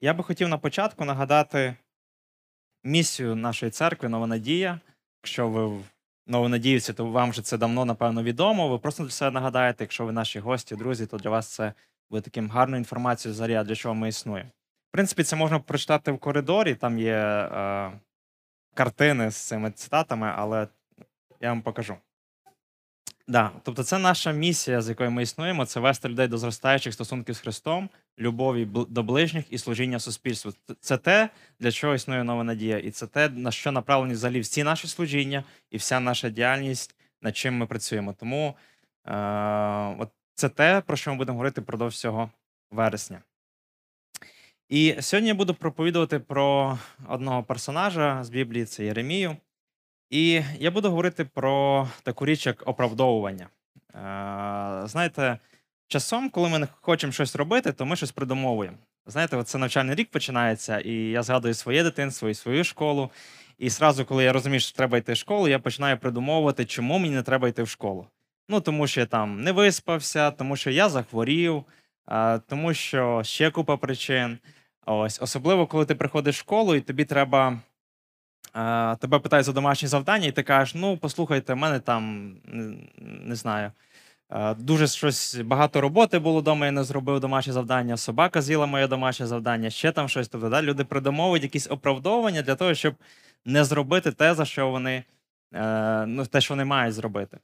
Я би хотів на початку нагадати місію нашої церкви Нова Надія. Якщо ви новонадіюці, то вам вже це давно, напевно, відомо. Ви просто для себе нагадаєте, якщо ви наші гості, друзі, то для вас це буде таким гарною інформацією заря, для чого ми існуємо. В принципі, це можна прочитати в коридорі, там є е, картини з цими цитатами, але я вам покажу. Да, тобто, це наша місія, з якою ми існуємо, це вести людей до зростаючих стосунків з Христом, любові до ближніх і служіння суспільству. Це те, для чого існує нова надія, і це те, на що направлені взагалі всі наші служіння і вся наша діяльність, над чим ми працюємо. Тому е, от це те, про що ми будемо говорити впродовж всього вересня. І сьогодні я буду проповідувати про одного персонажа з Біблії, це Єремію. І я буду говорити про таку річ, як оправдовування. Е, знаєте, часом, коли ми не хочемо щось робити, то ми щось придумовуємо. Знаєте, це навчальний рік починається, і я згадую своє дитинство і свою школу. І зразу, коли я розумію, що треба йти в школу, я починаю придумовувати, чому мені не треба йти в школу. Ну, тому що я там не виспався, тому що я захворів, тому що ще купа причин. Ось, Особливо, коли ти приходиш в школу, і тобі треба тебе питають за домашні завдання, і ти кажеш: ну, послухайте, в мене там не знаю. Дуже щось багато роботи було вдома, я не зробив домашнє завдання, собака з'їла моє домашнє завдання, ще там щось. Тобто, да, люди придумовують якісь оправдовування для того, щоб не зробити те, за що вони е, ну, те, що вони мають зробити.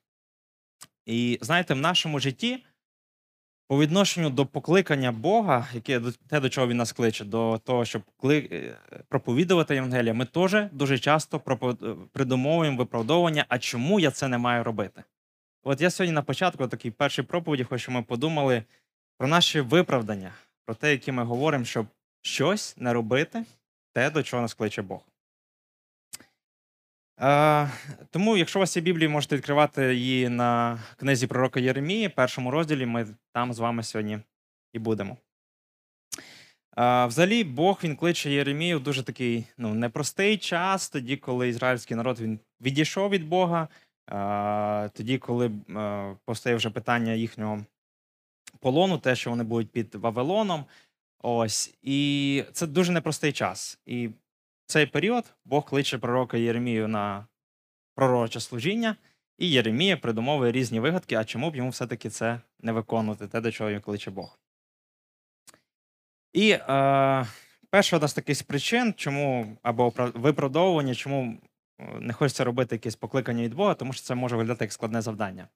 І знаєте, в нашому житті по відношенню до покликання Бога, яке те, до чого він нас кличе, до того, щоб е, проповідувати Євангелія, ми теж дуже часто е, придумовуємо виправдовування, а чому я це не маю робити? От я сьогодні на початку такій першій проповіді, хочу, ми подумали про наші виправдання, про те, які ми говоримо, щоб щось не робити, те, до чого нас кличе Бог. Е, тому, якщо у вас є Біблія, можете відкривати її на книзі пророка Єремії, першому розділі ми там з вами сьогодні і будемо. Е, взагалі, Бог він кличе Єремію в дуже такий ну, непростий час, тоді, коли ізраїльський народ він відійшов від Бога, тоді, коли е, постає вже питання їхнього полону, те, що вони будуть під Вавилоном. Ось, І це дуже непростий час. І цей період Бог кличе пророка Єремію на пророче служіння, і Єремія придумовує різні вигадки, а чому б йому все-таки це не виконувати, те, до чого його кличе Бог. І е, перша одна з таких причин, чому або виправдовування, чому е, не хочеться робити якесь покликання від Бога, тому що це може виглядати як складне завдання.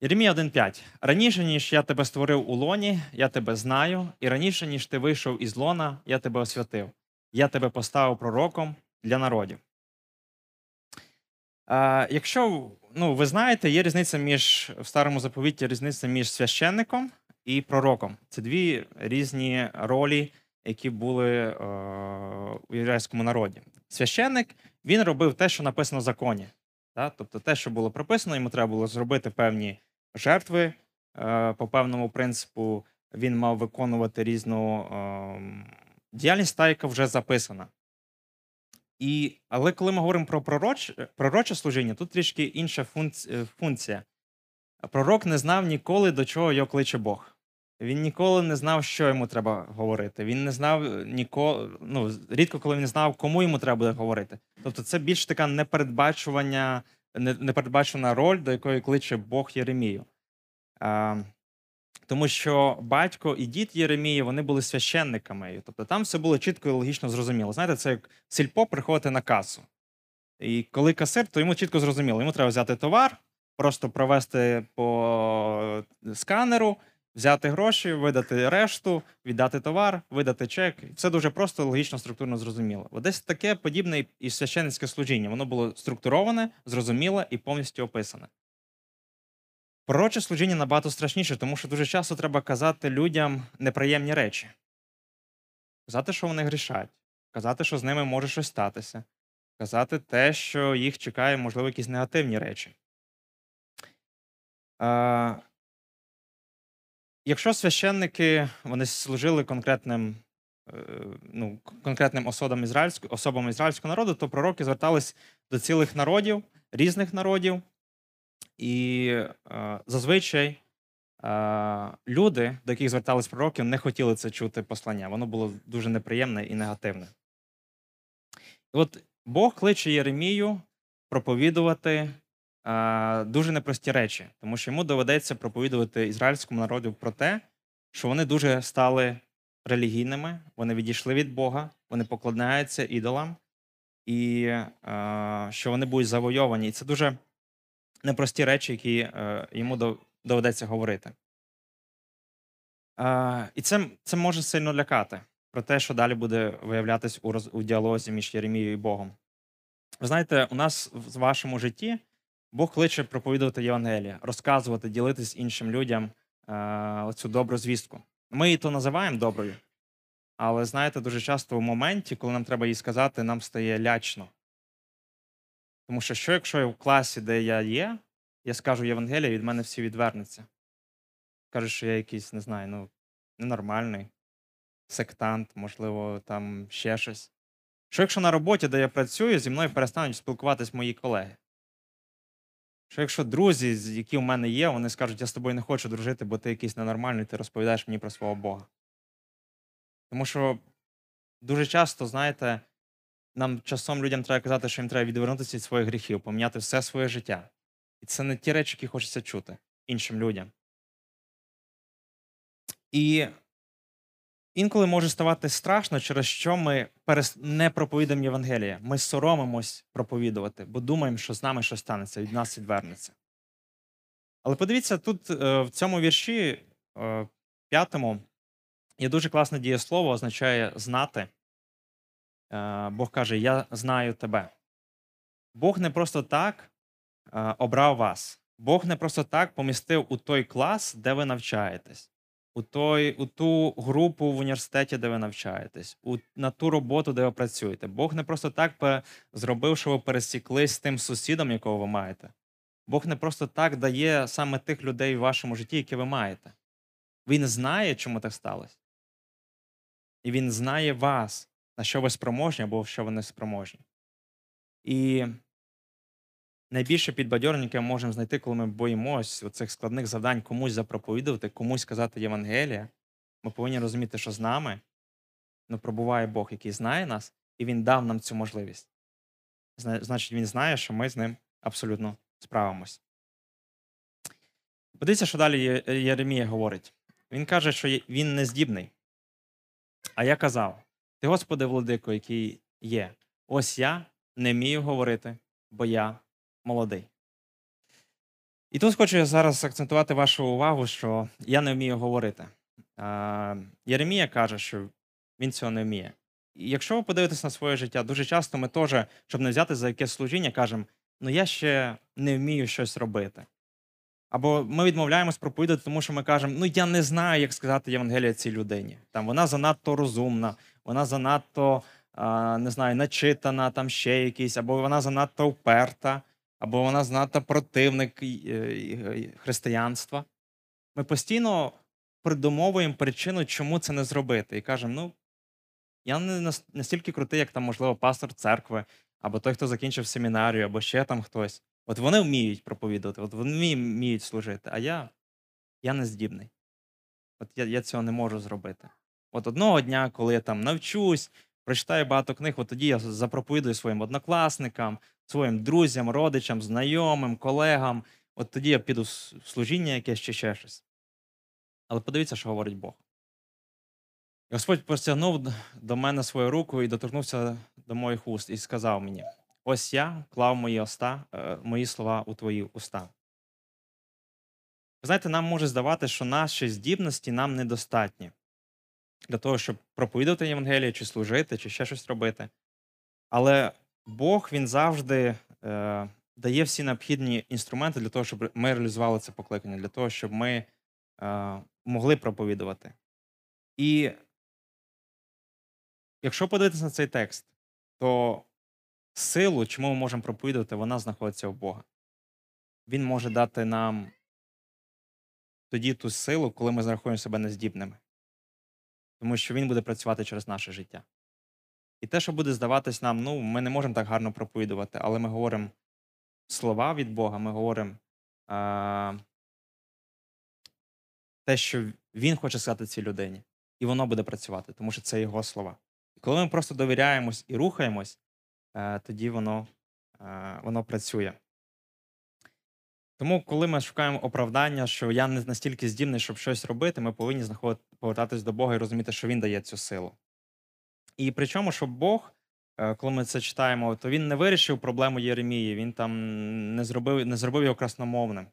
Єремія 1,5. Раніше, ніж я тебе створив у лоні, я тебе знаю, і раніше, ніж ти вийшов із лона, я тебе освятив я тебе поставив пророком для народів. А, Якщо ну, ви знаєте, є різниця між в старому заповіті різниця між священником і пророком. Це дві різні ролі, які були е, у єврейському народі. Священник він робив те, що написано в законі. Да? Тобто те, що було прописано, йому треба було зробити певні жертви е, по певному принципу. Він мав виконувати різну. Е, діяльність та, яка вже записана. І, Але коли ми говоримо про пророч, пророче служіння, тут трішки інша е, функція. Пророк не знав ніколи, до чого його кличе Бог. Він ніколи не знав, що йому треба говорити. Він не знав е, ніколи, ну, рідко коли він знав, кому йому треба буде говорити. Тобто, це більш така непередбачування, непередбачена роль, до якої кличе Бог Єремію. Тому що батько і дід Єремії вони були священниками. Тобто там все було чітко і логічно зрозуміло. Знаєте, це як сільпо приходити на касу. І коли касир, то йому чітко зрозуміло, йому треба взяти товар, просто провести по сканеру, взяти гроші, видати решту, віддати товар, видати чек. Все дуже просто, логічно, структурно зрозуміло. Десь таке подібне і священницьке служіння. Воно було структуроване, зрозуміле і повністю описане. Пророче служіння набагато страшніше, тому що дуже часто треба казати людям неприємні речі, казати, що вони грішать, казати, що з ними може щось статися, казати те, що їх чекає, можливо, якісь негативні речі. Якщо священники вони служили конкретним е, ну, конкретним особам ізраїльського, особам ізраїльського народу, то пророки звертались до цілих народів, різних народів. І е, зазвичай е, люди, до яких звертались пророки, не хотіли це чути послання. Воно було дуже неприємне і негативне. І от Бог кличе Єремію проповідувати дуже непрості речі, тому що йому доведеться проповідувати ізраїльському народу про те, що вони дуже стали релігійними, вони відійшли від Бога, вони покладаються ідолам, і е, що вони будуть завойовані. І це дуже непрості речі, які е, йому доведеться говорити. Е, і це, це може сильно лякати про те, що далі буде виявлятись у, роз, у діалозі між Єремією і Богом. Ви знаєте, у нас в вашому житті Бог кличе проповідувати Євангелія, розказувати, ділитись іншим людям е, оцю добру звістку. Ми її то називаємо доброю, але знаєте, дуже часто в моменті, коли нам треба їй сказати, нам стає лячно. Тому що що, якщо я в класі, де я є, я скажу Євангелія, від мене всі відвернуться. Кажуть, що я якийсь, не знаю, ну, ненормальний, сектант, можливо, там ще щось. Що якщо на роботі, де я працюю, зі мною перестануть спілкуватись мої колеги? Що якщо друзі, які в мене є, вони скажуть, я з тобою не хочу дружити, бо ти якийсь ненормальний, ти розповідаєш мені про свого Бога. Тому що дуже часто, знаєте, нам часом людям треба казати, що їм треба відвернутися від своїх гріхів, поміняти все своє життя. І це не ті речі, які хочеться чути іншим людям. І інколи може ставати страшно, через що ми не проповідуємо Євангелія. Ми соромимось проповідувати, бо думаємо, що з нами щось станеться, від нас відвернеться. Але подивіться, тут е, в цьому вірші е, п'ятому є дуже класне дієслово, означає знати. Е, Бог каже: Я знаю тебе. Бог не просто так обрав вас. Бог не просто так помістив у той клас, де ви навчаєтесь, у, той, у ту групу в університеті, де ви навчаєтесь, у, на ту роботу, де ви працюєте. Бог не просто так зробив, що ви пересіклись з тим сусідом, якого ви маєте. Бог не просто так дає саме тих людей в вашому житті, які ви маєте. Він знає, чому так сталося. І він знає вас, на що ви спроможні або що ви не спроможні. І найбільше підбадьорення, яке ми можемо знайти, коли ми боїмось оцих складних завдань комусь запроповідувати, комусь сказати Євангелія, ми повинні розуміти, що з нами ну, пробуває Бог, який знає нас, і Він дав нам цю можливість. Значить, він знає, що ми з ним абсолютно справимось. Подивіться, що далі Єремія говорить. Він каже, що він не здібний. А я казав: Ти, Господи, владико, який є, ось я не вмію говорити, бо я молодий. І тут хочу зараз акцентувати вашу увагу, що я не вмію говорити. Єремія каже, що він цього не вміє. І якщо ви подивитесь на своє життя, дуже часто ми теж, щоб не взяти за якесь служіння, кажемо, ну я ще не вмію щось робити. Або ми відмовляємось проповідати, тому що ми кажемо, ну я не знаю, як сказати Євангелія цій людині. Там вона занадто розумна, вона занадто не знаю, начитана, там ще якісь, або вона занадто вперта, або вона занадто противник е, е, християнства. Ми постійно придумовуємо причину, чому це не зробити, і кажемо, ну я не настільки крутий, як там, можливо, пастор церкви, або той, хто закінчив семінарію, або ще там хтось. От вони вміють проповідувати, от вони вміють служити, а я, я не здібний. От я, я цього не можу зробити. От одного дня, коли я там навчусь, прочитаю багато книг, от тоді я запроповідую своїм однокласникам, своїм друзям, родичам, знайомим, колегам. От тоді я піду в служіння якесь чи ще щось. Але подивіться, що говорить Бог. Господь простягнув до мене свою руку і доторкнувся до моїх уст і сказав мені: Ось я клав мої, оста, е, мої слова у твої уста. Ви знаєте, нам може здавати, що наші здібності нам недостатні для того, щоб проповідувати Євангеліє, чи служити, чи ще щось робити. Але Бог він завжди е, дає всі необхідні інструменти для того, щоб ми реалізували це покликання, для того, щоб ми е, могли проповідувати. І якщо подивитися на цей текст, то силу, чому ми можемо проповідувати, вона знаходиться у Бога. Він може дати нам тоді ту силу, коли ми зарахуємо себе нездібними. Тому що він буде працювати через наше життя. І те, що буде здаватись нам, ну, ми не можемо так гарно проповідувати, але ми говоримо слова від Бога, ми говоримо а, те, що він хоче сказати цій людині, і воно буде працювати, тому що це його слова. І коли ми просто довіряємось і рухаємось, е, тоді воно, е, воно працює. Тому, коли ми шукаємо оправдання, що я не настільки здібний, щоб щось робити, ми повинні знаходити, повертатись до Бога і розуміти, що Він дає цю силу. І причому, що Бог, е, коли ми це читаємо, то він не вирішив проблему Єремії, він там не зробив, не зробив його красномовним.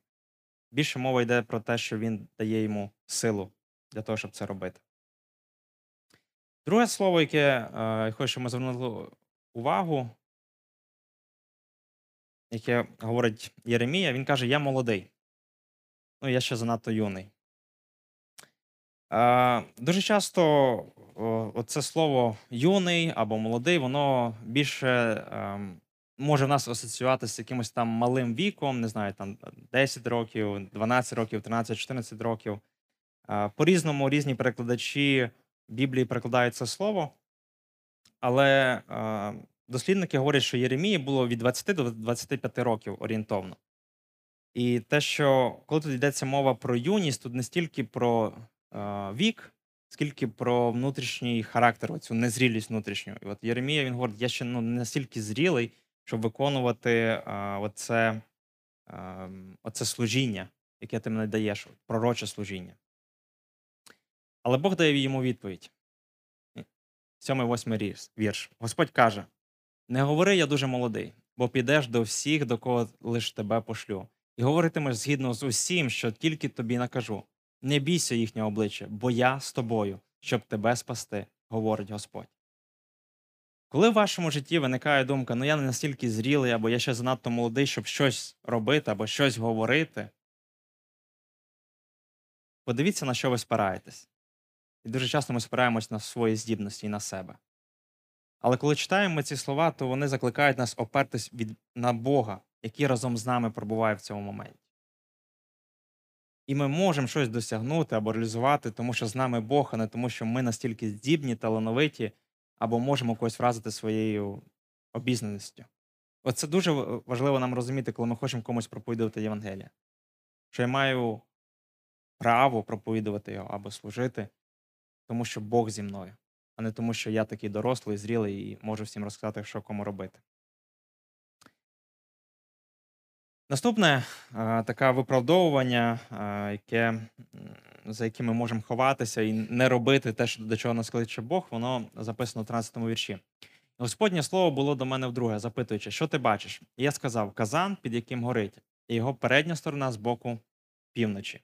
Більше мова йде про те, що він дає йому силу для того, щоб це робити. Друге слово, яке е, я хочу, щоб ми звернули увагу, яке говорить Єремія, він каже: Я молодий. Ну, я ще занадто юний. Е, дуже часто о, оце слово юний або молодий, воно більше ем, може в нас асоціюватися з якимось там малим віком, не знаю, там 10 років, 12 років, 13, 14 років. Е, По-різному різні перекладачі Біблії перекладають це слово, але е, дослідники говорять, що Єремії було від 20 до 25 років орієнтовно. І те, що коли тут йдеться мова про юність, тут не стільки про вік, скільки про внутрішній характер, оцю незрілість внутрішню. І от Єремія він говорить, я ще ну, не настільки зрілий, щоб виконувати е, оце, е, оце служіння, яке ти мені даєш, пророче служіння. Але Бог дає йому відповідь. Сьомий восьмий ріс- вірш. Господь каже: Не говори, я дуже молодий, бо підеш до всіх, до кого лиш тебе пошлю, і говоритимеш згідно з усім, що тільки тобі накажу. Не бійся їхнього обличчя, бо я з тобою, щоб тебе спасти, говорить Господь. Коли в вашому житті виникає думка, ну я не настільки зрілий, або я ще занадто молодий, щоб щось робити або щось говорити, подивіться, на що ви спираєтесь. І дуже часто ми спираємось на свої здібності і на себе. Але коли читаємо ці слова, то вони закликають нас опертись від, на Бога, який разом з нами пробуває в цьому моменті. І ми можемо щось досягнути або реалізувати, тому що з нами Бог, а не тому, що ми настільки здібні, талановиті, або можемо когось вразити своєю обізнаністю. Оце дуже важливо нам розуміти, коли ми хочемо комусь проповідувати Євангелія. Що я маю право проповідувати його або служити, тому що Бог зі мною, а не тому, що я такий дорослий, зрілий і можу всім розказати, що кому робити. Наступне е, таке виправдовування, е, яке, за яким ми можемо ховатися і не робити те, до чого нас кличе Бог, воно записано в 13 вірші. Господнє слово було до мене вдруге, запитуючи, що ти бачиш? І я сказав: казан, під яким горить, і його передня сторона з боку півночі.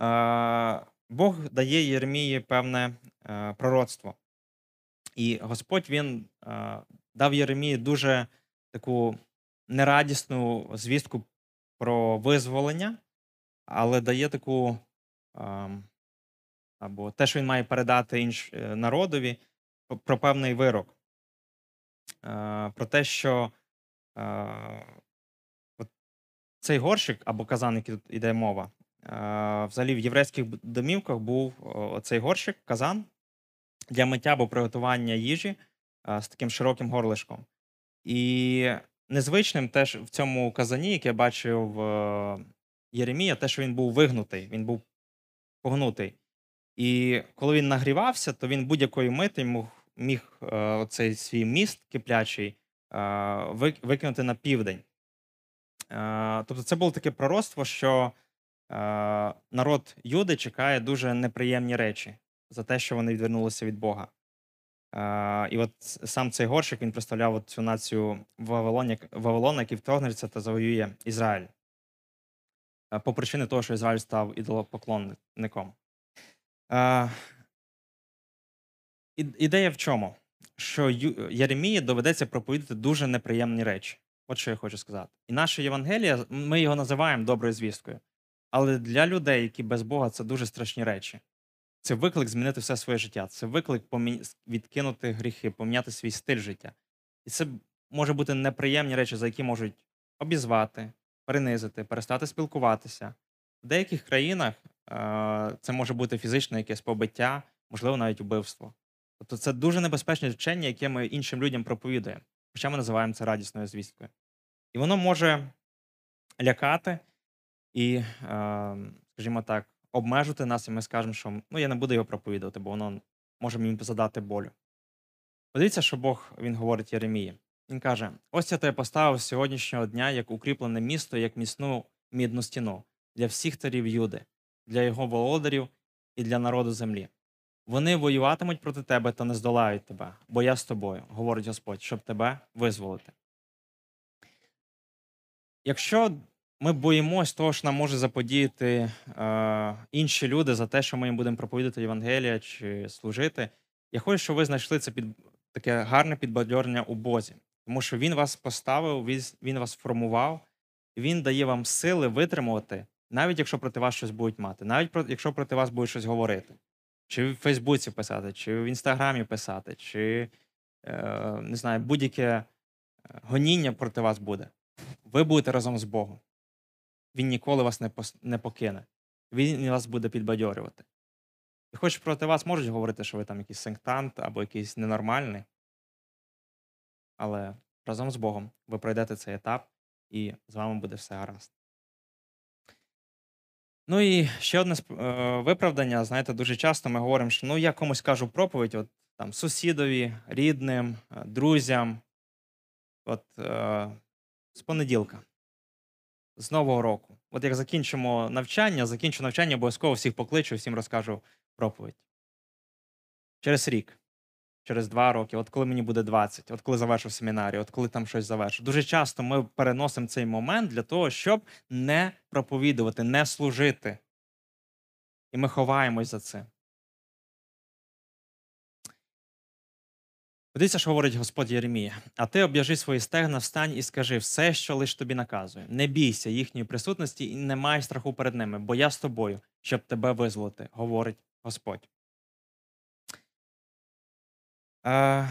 Е, Бог дає Єремії певне пророцтво. І Господь він дав Єремії дуже таку нерадісну звістку про визволення, але дає таку або те, що він має передати інш, е, народові, про- певний вирок. Е, Про те, що е, цей горщик або казан, який тут іде мова, взагалі в єврейських домівках був цей горщик, казан для миття або приготування їжі з таким широким горлишком. І незвичним теж в цьому казані, яке я бачив е, Єремія, те, що він був вигнутий, він був погнутий. І коли він нагрівався, то він будь-якої мити мог, міг е, свій міст киплячий е, викинути на південь. Е, тобто це було таке пророцтво, що е, народ Юди чекає дуже неприємні речі за те, що вони відвернулися від Бога. Е, і от сам цей горщик він представляв цю націю Вавилон, Вавилона, який вторгнеться та завоює Ізраїль. Е, По причині того, що Ізраїль став ідолопоклонником. Е, Ідея в чому? Що Єремії доведеться проповідати дуже неприємні речі. От що я хочу сказати. І наше Євангеліє, ми його називаємо доброю звісткою. Але для людей, які без Бога, це дуже страшні речі. Це виклик змінити все своє життя. Це виклик помі- відкинути гріхи, поміняти свій стиль життя. І це може бути неприємні речі, за які можуть обізвати, принизити, перестати спілкуватися. В деяких країнах е, це може бути фізичне якесь побиття, можливо, навіть убивство. Тобто це дуже небезпечне вчення, яке ми іншим людям проповідуємо, хоча ми називаємо це радісною звісткою. І воно може лякати і, е, скажімо так, обмежити нас, і ми скажемо, що ну, я не буду його проповідувати, бо воно може мені задати болю. Подивіться, що Бог він говорить Єремії. Він каже: ось я тебе поставив сьогоднішнього дня як укріплене місто, як міцну мідну стіну для всіх царів Юди, для його володарів і для народу землі. Вони воюватимуть проти тебе та не здолають тебе, бо я з тобою, говорить Господь, щоб тебе визволити. Якщо ми боїмось того, що нам може заподіяти е, інші люди за те, що ми їм будемо проповідати Євангелія чи служити, я хочу, щоб ви знайшли це під таке гарне підбадьорення у Бозі, тому що Він вас поставив, він, вас формував, Він дає вам сили витримувати, навіть якщо проти вас щось будуть мати, навіть якщо проти вас будуть щось говорити, чи в Фейсбуці писати, чи в Інстаграмі писати, чи е, не знаю, будь-яке е, гоніння проти вас буде. Ви будете разом з Богом. Він ніколи вас не, не покине. Він вас буде підбадьорювати. І хоч проти вас можуть говорити, що ви там якийсь сектант або якийсь ненормальний, але разом з Богом ви пройдете цей етап, і з вами буде все гаразд. Ну і ще одне е, виправдання. Знаєте, дуже часто ми говоримо, що ну я комусь кажу проповідь, от там сусідові, рідним, е, друзям. От е, з понеділка, з нового року. От як закінчимо навчання, закінчу навчання, обов'язково всіх покличу, всім розкажу проповідь. Через рік, через два роки, от коли мені буде 20, от коли завершу семінарію, от коли там щось завершу. Дуже часто ми переносимо цей момент для того, щоб не проповідувати, не служити. І ми ховаємось за цим. Подивіться, що говорить Господь Єремія. А ти об'яжи свої стегна, встань і скажи все, що лиш тобі наказує. Не бійся їхньої присутності і не май страху перед ними, бо я з тобою, щоб тебе визволити, говорить Господь. Е,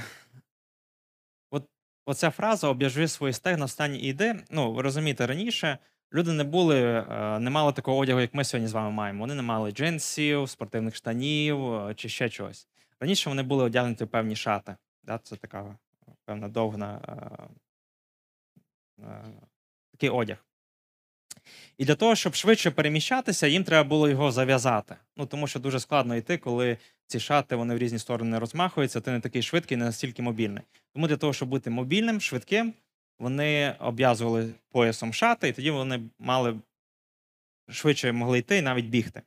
от, оця фраза об'яжи свої стегна, встань і йди. Ну, ви розумієте, раніше люди не були, е, не мали такого одягу, як ми сьогодні з вами маємо. Вони не мали джинсів, спортивних штанів е, чи ще чогось. Раніше вони були одягнуті в певні шати. Да? Це така певна довгна е, е, такий одяг. І для того, щоб швидше переміщатися, їм треба було його зав'язати. Ну, тому що дуже складно йти, коли ці шати вони в різні сторони розмахуються, ти не такий швидкий, не настільки мобільний. Тому для того, щоб бути мобільним, швидким, вони обв'язували поясом шати, і тоді вони мали швидше могли йти і навіть бігти.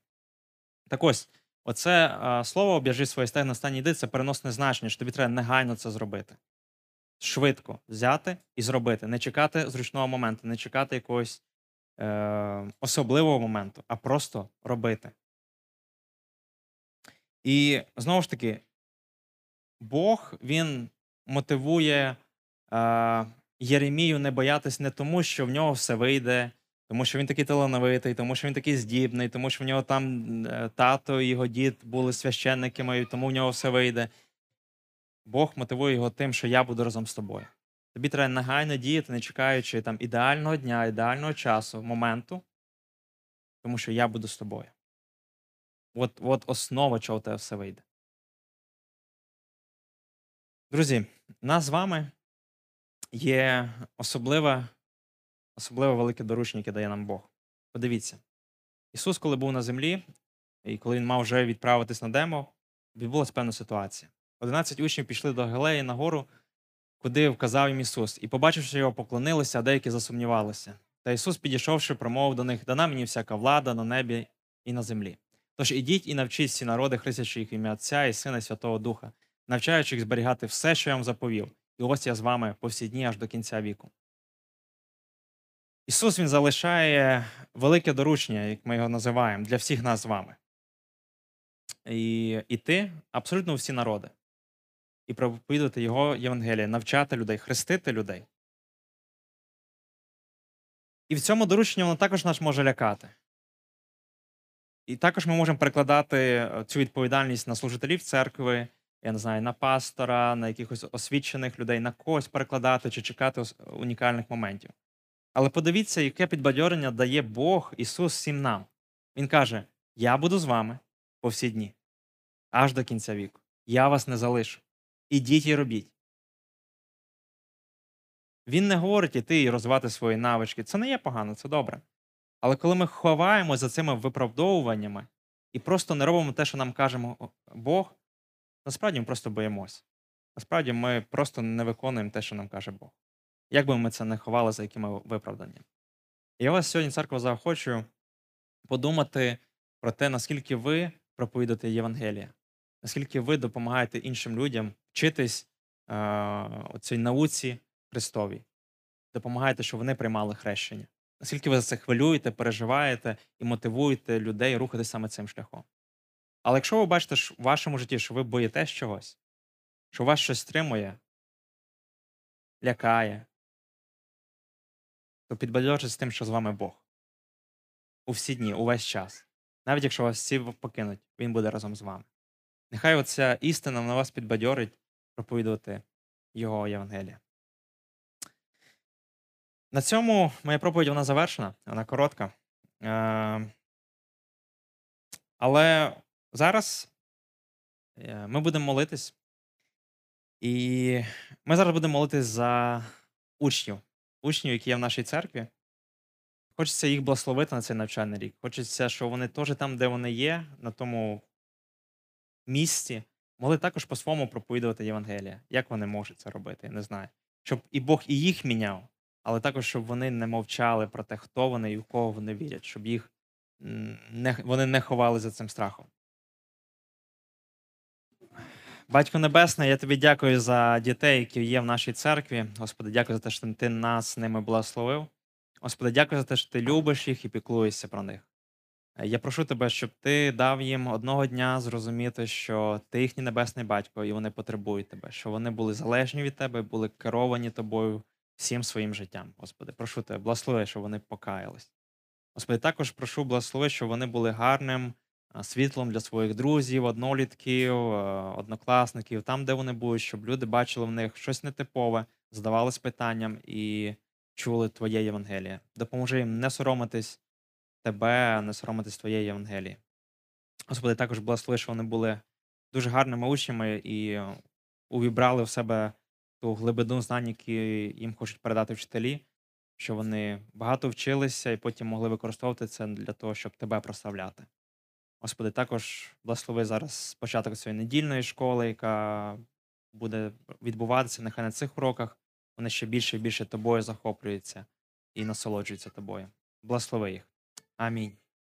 Так ось, оце а, слово об'яжи своє стегна стані йди, це переносне значення, що тобі треба негайно це зробити. Швидко взяти і зробити, не чекати зручного моменту, не чекати якогось е, особливого моменту, а просто робити. І знову ж таки, Бог він мотивує е, Єремію не боятись не тому, що в нього все вийде, тому що він такий талановитий, тому що він такий здібний, тому що в нього там е, тато і його дід були священниками, тому в нього все вийде. Бог мотивує його тим, що я буду разом з тобою. Тобі треба негайно діяти, не чекаючи там ідеального дня, ідеального часу, моменту, тому що я буду з тобою. От, от основа, чого у тебе все вийде. Друзі, нас з вами є особливе, особливе велике доручення, яке дає нам Бог. Подивіться, Ісус, коли був на землі, і коли він мав вже відправитись на демо, відбулася певна ситуація. Одинадцять учнів пішли до Галеї на гору, куди вказав їм Ісус, і, побачивши його, поклонилися, а деякі засумнівалися. Та Ісус, підійшовши, промовив до них: Дана мені всяка влада на небі і на землі. Тож ідіть і навчіть всі народи, хрестячи їх ім'я Отця і Сина і Святого Духа, навчаючи їх зберігати все, що я вам заповів. І ось я з вами по всі дні аж до кінця віку. Ісус Він залишає велике доручення, як ми його називаємо, для всіх нас з вами. І іти абсолютно всі народи. І проповідувати Його Євангеліє, навчати людей, хрестити людей. І в цьому дорученні воно також нас може лякати. І також ми можемо перекладати е, цю відповідальність на служителів церкви, я не знаю, на пастора, на якихось освічених людей, на когось перекладати чи чекати унікальних моментів. Але подивіться, яке підбадьорення дає Бог Ісус всім нам. Він каже: Я буду з вами по всі дні, аж до кінця віку. Я вас не залишу. Ідіть і робіть. Він не говорить іти і розвивати свої навички. Це не є погано, це добре. Але коли ми ховаємо за цими виправдовуваннями, і просто не робимо те, що нам каже Бог, насправді ми просто боїмось. Насправді ми просто не виконуємо те, що нам каже Бог. Як би ми це не ховали за якими виправданнями. Я вас сьогодні, церква, заохочую подумати про те, наскільки ви проповідуєте Євангелія, наскільки ви допомагаєте іншим людям вчитись е, цій науці Христовій, допомагаєте, щоб вони приймали хрещення. Наскільки ви за це хвилюєте, переживаєте і мотивуєте людей рухати саме цим шляхом. Але якщо ви бачите в вашому житті, що ви боїтесь чогось, що вас щось стримує, лякає, то підбадьорте з тим, що з вами Бог. У всі дні, увесь час. Навіть якщо вас всі покинуть, Він буде разом з вами. Нехай оця істина на вас підбадьорить проповідувати Його Євангелія. На цьому моя проповідь вона завершена, вона коротка. Е, Але зараз е, ми будемо молитись. І ми зараз будемо молитись за учнів, учнів, які є в нашій церкві. Хочеться їх благословити на цей навчальний рік. Хочеться, щоб вони теж там, де вони є, на тому місці, могли також по-своєму проповідувати Євангелія. Як вони можуть це робити, я не знаю. Щоб і Бог і їх міняв, але також, щоб вони не мовчали про те, хто вони і в кого вони вірять, щоб їх не, вони не ховали за цим страхом. Батько Небесний, я тобі дякую за дітей, які є в нашій церкві. Господи, дякую за те, що ти нас ними благословив. Господи, дякую за те, що ти любиш їх і піклуєшся про них. Я прошу тебе, щоб ти дав їм одного дня зрозуміти, що ти їхній небесний батько, і вони потребують тебе, що вони були залежні від тебе, були керовані тобою всім своїм життям. Господи, прошу тебе, благослови, щоб вони покаялись. Господи, також прошу благослови, щоб вони були гарним світлом для своїх друзів, однолітків, однокласників, там, де вони будуть, щоб люди бачили в них щось нетипове, задавались питанням і чули Твоє Євангеліє. Допоможи їм не соромитись тебе, не соромитись Твоєї Євангелії. Господи, також благослови, що вони були дуже гарними учнями і увібрали в себе ту глибину знань, які їм хочуть передати вчителі, що вони багато вчилися і потім могли використовувати це для того, щоб тебе прославляти. Господи, також благослови зараз початок цієї недільної школи, яка буде відбуватися нехай на цих уроках. Вони ще більше і більше тобою захоплюються і насолоджуються тобою. Благослови їх. Амінь.